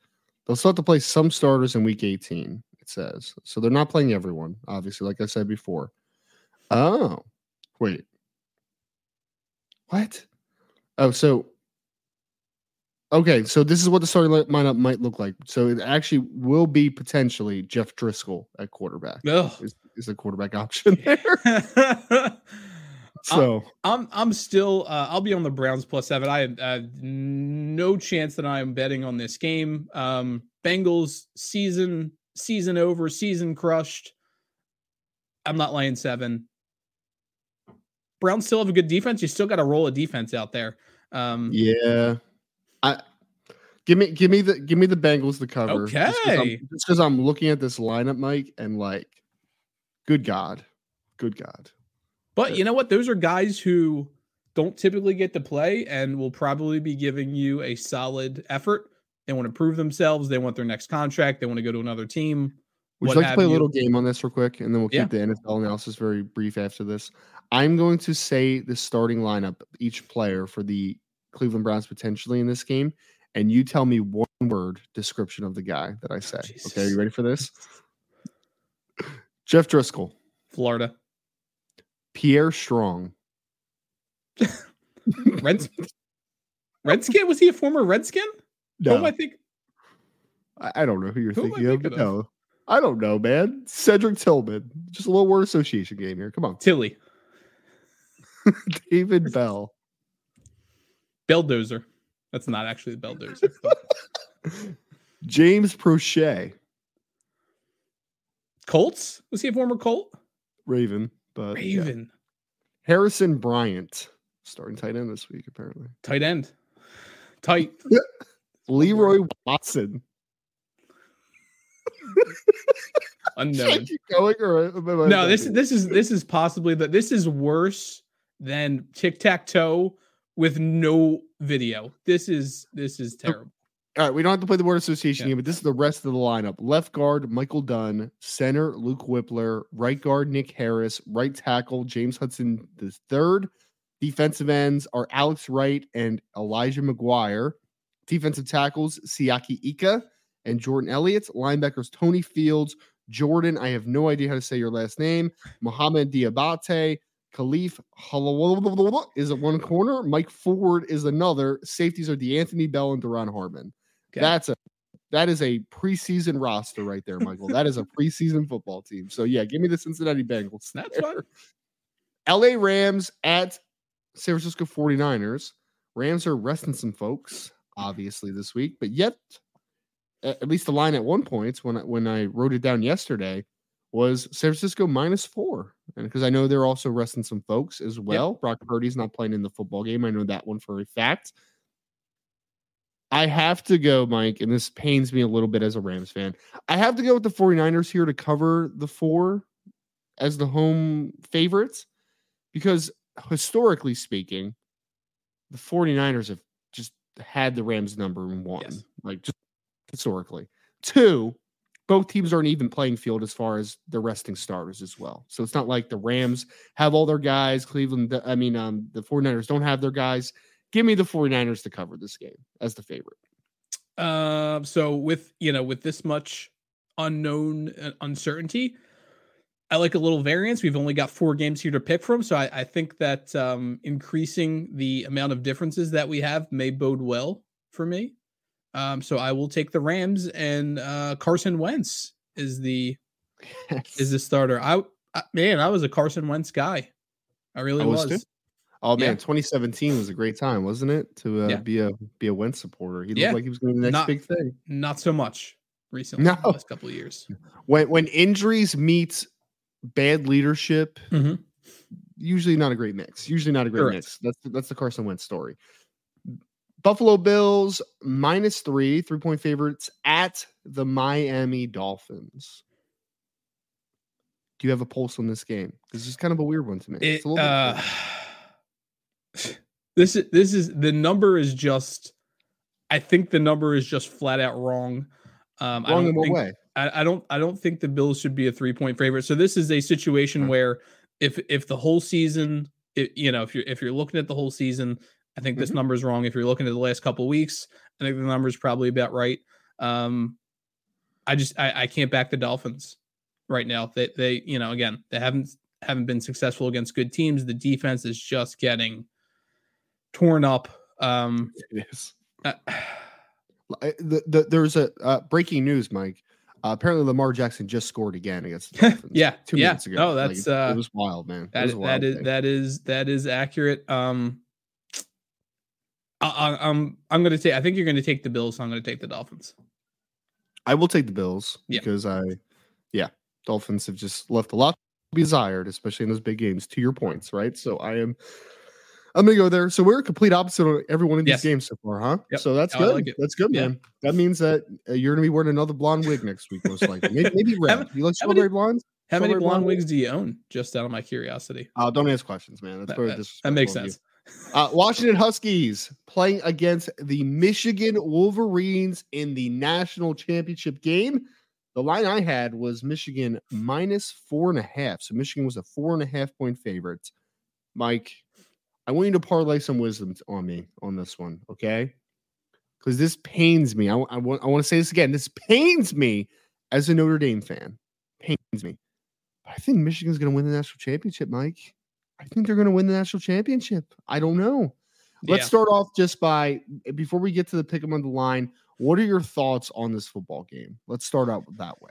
they'll still have to play some starters in Week 18. It says. So they're not playing everyone, obviously, like I said before. Oh, wait. What? Oh, so okay, so this is what the starting lineup might look like. So it actually will be potentially Jeff Driskel at quarterback. No, Is, is a quarterback option there? so I'm I'm still uh, I'll be on the Browns plus seven. I have uh, no chance that I'm betting on this game. Um, Bengals season season over, season crushed. I'm not laying seven. Browns still have a good defense. You still got to roll a defense out there. Um, yeah, I give me give me the give me the Bengals the cover. Okay, just because I'm, I'm looking at this lineup, Mike, and like, good God, good God. But you know what? Those are guys who don't typically get to play and will probably be giving you a solid effort. They want to prove themselves. They want their next contract. They want to go to another team. Would you like to play you. a little game on this real quick, and then we'll keep yeah. the NFL analysis very brief after this. I'm going to say the starting lineup, each player for the Cleveland Browns potentially in this game, and you tell me one word description of the guy that I oh, say. Oh, okay, are you ready for this? Jeff Driskel, Florida. Pierre Strong. Reds- Redskin? Was he a former Redskin? No. I think? I, I don't know who you're who thinking, of, but of? no. I don't know, man. Cedric Tillman. Just a little word association game here. Come on. Tilly. David Bell. Belldozer. That's not actually the Belldozer. James Proche. Colts? Was he a former Colt? Raven, but Raven. Yeah. Harrison Bryant. Starting tight end this week, apparently. Tight end. Tight. Leroy Watson. Unknown. going or no, this is this is this is possibly that this is worse than tic tac toe with no video. This is this is terrible. All right, we don't have to play the word association yeah. game, but this is the rest of the lineup. Left guard, Michael Dunn. Center, Luke Wypler. Right guard, Nick Harris. Right tackle, James Hudson the third. Defensive ends are Alex Wright and Elijah McGuire. Defensive tackles, Siaki Ika and Jordan Elliott. Linebackers, Tony Fields, Jordan. I have no idea how to say your last name. Mohamoud Diabate. Khalif is at one corner. Mike Ford is another. Safeties are D'Anthony Bell and Duron Harmon. Okay. That's a that is a preseason roster right there, Michael. that is a preseason football team. So yeah, give me the Cincinnati Bengals. That's fine. LA Rams at San Francisco 49ers. Rams are resting some folks, obviously, this week, but yet, at least the line at one point when I, when I wrote it down yesterday was San Francisco minus four. And because I know they're also resting some folks as well. Yep. Brock Purdy's not playing in the football game. I know that one for a fact. I have to go, Mike, and this pains me a little bit as a Rams fan. I have to go with the 49ers here to cover the four as the home favorites because historically speaking, the 49ers have just had the Rams number one, yes. like just historically. Two, both teams are an even playing field as far as the resting starters as well. So it's not like the Rams have all their guys, Cleveland, I mean, um, the 49ers don't have their guys. Give me the 49ers to cover this game as the favorite. Uh, so with, you know, with this much unknown uh, uncertainty, I like a little variance. We've only got four games here to pick from, so I, I think that um, increasing the amount of differences that we have may bode well for me. Um, so I will take the Rams, and uh, Carson Wentz is the yes. is the starter. I, I, man, I was a Carson Wentz guy. I really I was. was. Oh man, yeah. 2017 was a great time, wasn't it? To uh, yeah. be a be a Wentz supporter. He looked yeah. like he was going to the next not, big thing. Not so much recently. No. last couple of years. When when injuries meet bad leadership, mm-hmm. usually not a great mix. Usually not a great Correct. mix. That's that's the Carson Wentz story. Buffalo Bills minus three, three point favorites at the Miami Dolphins. Do you have a pulse on this game? This is kind of a weird one to me. It, this is this is the number is just. I think the number is just flat out wrong. Um, wrong in what way? I, I, don't. I don't think the Bills should be a three point favorite. So this is a situation mm-hmm. where if if the whole season, you know, if you're if you're looking at the whole season, I think this mm-hmm. number is wrong. If you're looking at the last couple weeks, I think the number is probably about right. Um, I just I, I can't back the Dolphins right now. They they you know again they haven't haven't been successful against good teams. The defense is just getting torn up. Um, it is. Uh, the, the, there's a uh, breaking news, Mike. Uh, apparently, Lamar Jackson just scored again against the Dolphins. yeah, two yeah. minutes ago. Oh, that's like, uh, it was wild, man. That, wild that is that is that is accurate. Um, I, I, I'm I'm going to take. I think you're going to take the Bills. So I'm going to take the Dolphins. I will take the Bills yeah. because I, yeah, Dolphins have just left a lot to be desired, especially in those big games. To your points, right? So I am I'm gonna go there. So we're a complete opposite on every one of these yes. games so far, huh? Yep. So that's good. Like that's good, man. Yeah. That means that uh, you're gonna be wearing another blonde wig next week, most likely. Maybe, maybe red. you like strawberry blondes? How many blonde wigs do you own? Just out of my curiosity. Uh, don't ask questions, man. That's that, that, that makes sense. Uh, Washington Huskies playing against the Michigan Wolverines in the national championship game. The line I had was Michigan minus four and a half. So Michigan was a four and a half point favorite. Mike, I want you to parlay some wisdom on me on this one, okay? Because this pains me. I, I, want, I want to say this again. This pains me as a Notre Dame fan. Pains me. But I think Michigan's going to win the national championship, Mike. I think they're going to win the national championship. I don't know. Let's yeah. start off just by before we get to the pick 'em on the line. What are your thoughts on this football game? Let's start out that way.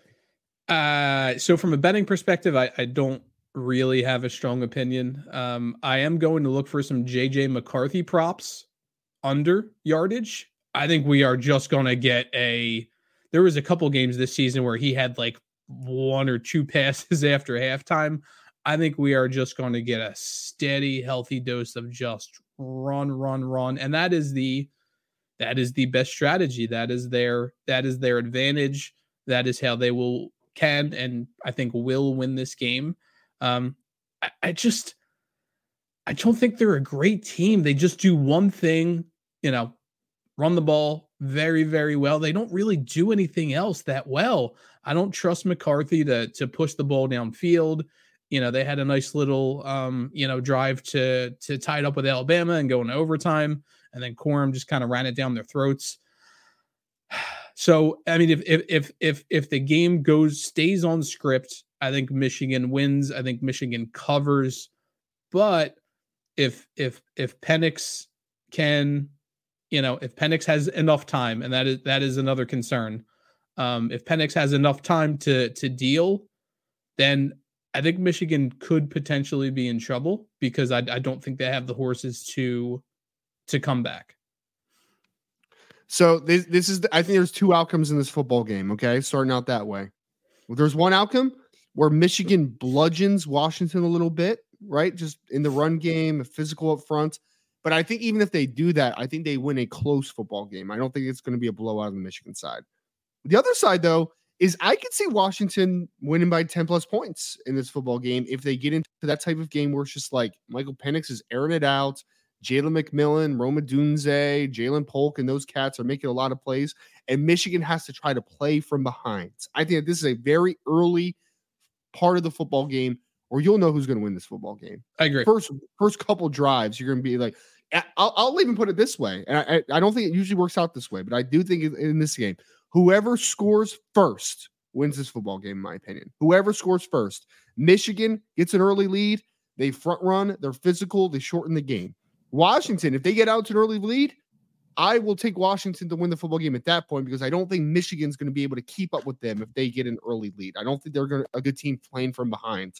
Uh, so from a betting perspective, I, I don't really have a strong opinion. Um, I am going to look for some JJ McCarthy props under yardage. I think we are just going to get a. There was a couple games this season where he had like one or two passes after halftime. I think we are just going to get a steady, healthy dose of just run, run, run, and that is the that is the best strategy. That is their that is their advantage. That is how they will can and I think will win this game. Um, I, I just I don't think they're a great team. They just do one thing, you know, run the ball very, very well. They don't really do anything else that well. I don't trust McCarthy to to push the ball downfield. You know, they had a nice little um, you know, drive to to tie it up with Alabama and go into overtime, and then Corum just kind of ran it down their throats. So, I mean, if if if if if the game goes stays on script I think Michigan wins. I think Michigan covers. But if if if Penix can, you know, if Penix has enough time, and that is that is another concern. Um, if Penix has enough time to to deal, then I think Michigan could potentially be in trouble because I, I don't think they have the horses to to come back. So this this is the, I think there's two outcomes in this football game. Okay, starting out that way. Well, there's one outcome where Michigan bludgeons Washington a little bit, right? Just in the run game, physical up front. But I think even if they do that, I think they win a close football game. I don't think it's going to be a blowout on the Michigan side. The other side, though, is I could see Washington winning by 10 plus points in this football game if they get into that type of game where it's just like Michael Penix is airing it out. Jalen McMillan, Rome Odunze, Ja'Lynn Polk, and those cats are making a lot of plays. And Michigan has to try to play from behind. I think this is a very early part of the football game, or you'll know who's going to win this football game. I agree. First, first couple drives, you're going to be like, I'll, I'll even put it this way, and I, I don't think it usually works out this way, but I do think in this game, whoever scores first wins this football game, in my opinion. Whoever scores first, Michigan gets an early lead. They front run. They're physical. They shorten the game. Washington, if they get out to an early lead, I will take Washington to win the football game at that point because I don't think Michigan's going to be able to keep up with them if they get an early lead. I don't think they're going to, a good team playing from behind.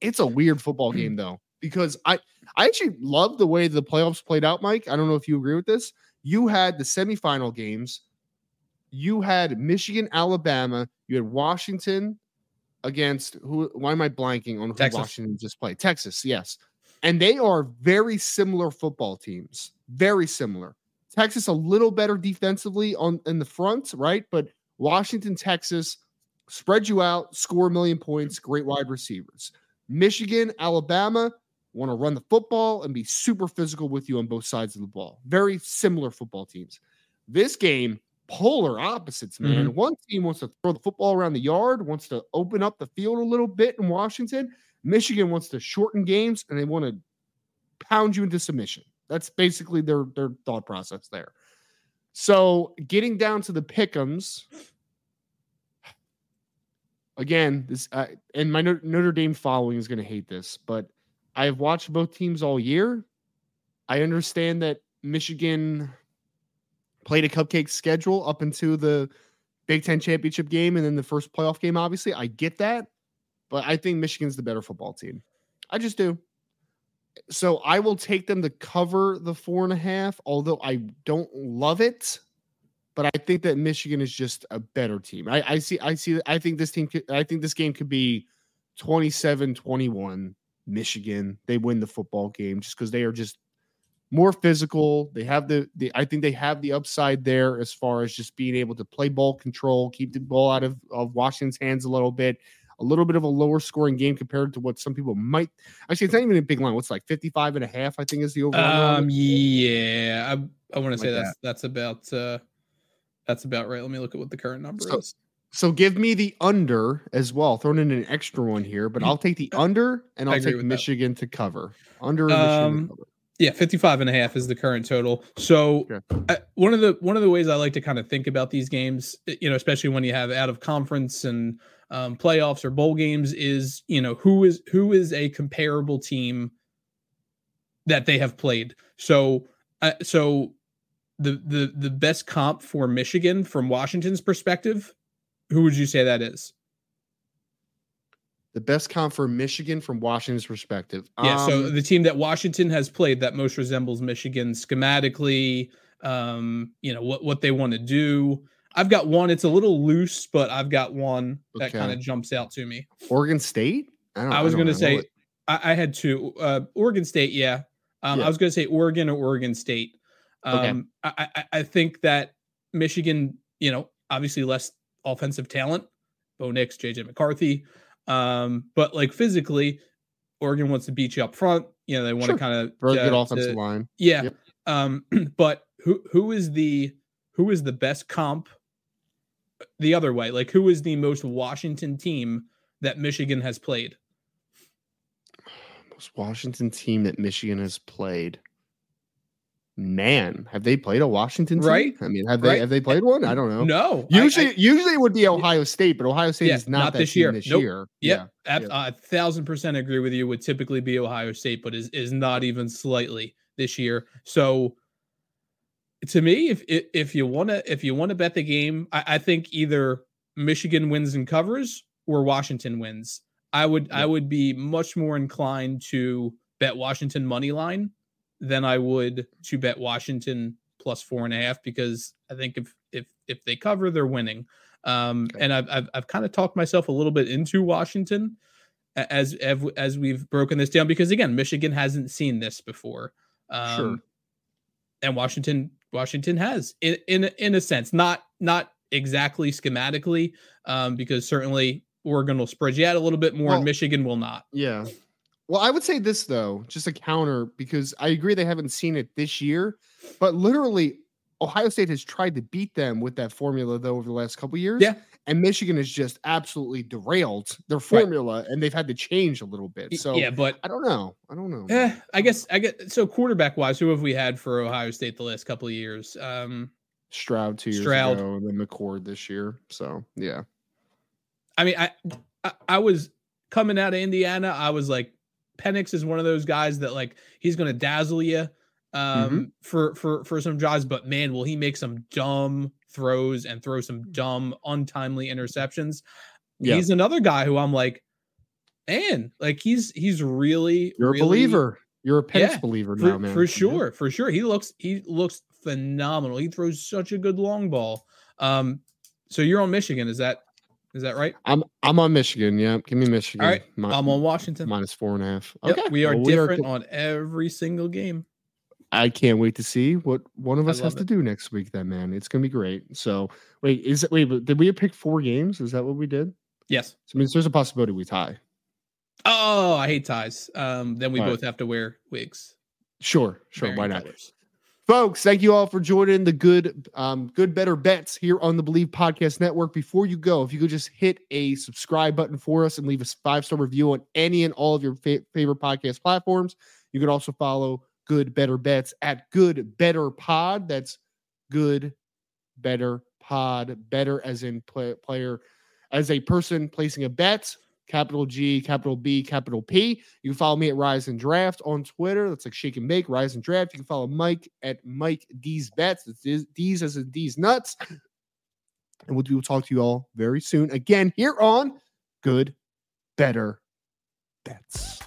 It's a weird football game though because I I actually love the way the playoffs played out, Mike. I don't know if you agree with this. You had the semifinal games. You had Michigan, Alabama. You had Washington against who? Why am I blanking on who Texas. Washington just played? Texas, yes. And they are very similar football teams. Very similar. Texas a little better defensively on in the front, right? But Washington, Texas spread you out, score a million points, great wide receivers. Michigan, Alabama want to run the football and be super physical with you on both sides of the ball. Very similar football teams. This game, polar opposites, man. Mm-hmm. One team wants to throw the football around the yard, wants to open up the field a little bit in Washington. Michigan wants to shorten games and they want to pound you into submission. That's basically their their thought process there. So getting down to the pickums, again, this uh, and my Notre Dame following is going to hate this, but I've watched both teams all year. I understand that Michigan played a cupcake schedule up into the Big Ten championship game and then the first playoff game. Obviously, I get that, but I think Michigan's the better football team. I just do. So I will take them to cover the four and a half, although I don't love it. But I think that Michigan is just a better team. I, I see, I see, I think this team, could, I think this game could be 27 21 Michigan. They win the football game just because they are just more physical. They have the, the I think they have the upside there as far as just being able to play ball control, keep the ball out of, of Washington's hands a little bit. A little bit of a lower scoring game compared to what some people might actually it's not even a big line. What's like 55 and a half, I think is the overall. Um yeah. I, I want to say that's that. that's about uh that's about right. Let me look at what the current number so, is. So give me the under as well. Throwing in an extra one here, but I'll take the under and I'll take Michigan that. to cover. Under um, cover. Yeah, 55 and a half is the current total. So okay. I, one of the one of the ways I like to kind of think about these games, you know, especially when you have out of conference and um, playoffs or bowl games is, you know, who is who is a comparable team that they have played. So uh, so the the the best comp for Michigan from Washington's perspective, who would you say that is? The best comp for Michigan from Washington's perspective. Yeah, um, so the team that Washington has played that most resembles Michigan schematically, um, you know, what what they want to do. I've got one. It's a little loose, but I've got one that okay. kind of jumps out to me. Oregon State. I, I was going to say I, I, had two. Uh, Oregon State. Yeah. Um, yeah. I was going to say Oregon or Oregon State. Um, okay. I, I, I think that Michigan, you know, obviously less offensive talent. Bo Nix, JJ McCarthy. Um, but like physically, Oregon wants to beat you up front. You know, they want sure. to kind of very uh, good offensive to, line. Yeah. Yep. Um, but who who is the who is the best comp the other way? Like who is the most Washington team that Michigan has played? Most Washington team that Michigan has played man, have they played a Washington team? Right. I mean, have they have they played one? I don't know. No. Usually, I, I, usually it would be Ohio State, but Ohio State yeah, is not, not this year. This nope. year. Yep. Yeah, a thousand percent agree with you. Would typically be Ohio State, but is is not even slightly this year. So, to me, if if you want to if you want to bet the game, I, I, think either Michigan wins and covers or Washington wins. I would I would be much more inclined to bet Washington money line than I would to bet Washington plus four and a half because I think if if if they cover, they're winning. Um, okay. And I've, I've I've kind of talked myself a little bit into Washington as as we've broken this down because again, Michigan hasn't seen this before. Um, sure. And Washington Washington has in in in a sense, not not exactly schematically, um, because certainly Oregon will spread you out a little bit more, well, and Michigan will not. Yeah, well, I would say this though, just a counter because I agree they haven't seen it this year, but literally Ohio State has tried to beat them with that formula though over the last couple years. Yeah. And Michigan has just absolutely derailed their formula right. and they've had to change a little bit. So yeah, but I don't know. I don't know. Yeah, I guess I get so quarterback wise, who have we had for Ohio State the last couple of years? Um Stroud two years Stroud. ago and then McCord this year. So yeah. I mean, I, I I was coming out of Indiana, I was like Penix is one of those guys that like he's going to dazzle you um mm-hmm. for for for some jobs, but man will he make some dumb throws and throw some dumb untimely interceptions yeah. he's another guy who i'm like man like he's he's really you're really, a believer you're a Penix yeah, believer now for, man for sure yeah. for sure he looks he looks phenomenal he throws such a good long ball um so you're on michigan is that is that right? I'm I'm on Michigan. Yeah, give me Michigan. All right, My, I'm on Washington minus four and a half. Okay, yep, we are well, different we are... on every single game. I can't wait to see what one of us has it. to do next week. Then, man, it's gonna be great. So, wait, is it wait? Did we pick four games? Is that what we did? Yes. So, I mean, there's a possibility we tie. Oh, I hate ties. Um, then we All both right. have to wear wigs. Sure, sure. Why not? Colors. Folks, thank you all for joining the good, um, good, bettor bets here on the Bleav Podcast Network. Before you go, if you could just hit a subscribe button for us and leave a five star review on any and all of your fa- favorite podcast platforms. You can also follow Good Bettor Bets at Good Bettor Pod. That's Good Bettor Pod. Bettor as in play, player as a person placing a bet, capital G, capital B, capital P. You can follow me at Rise and Draft on Twitter. That's like Shake and Bake, Rise and Draft. You can follow Mike at Mike D's Bets. D's as in D's Nuts. And we'll, we'll talk to you all very soon again here on Good, Bettor Bets.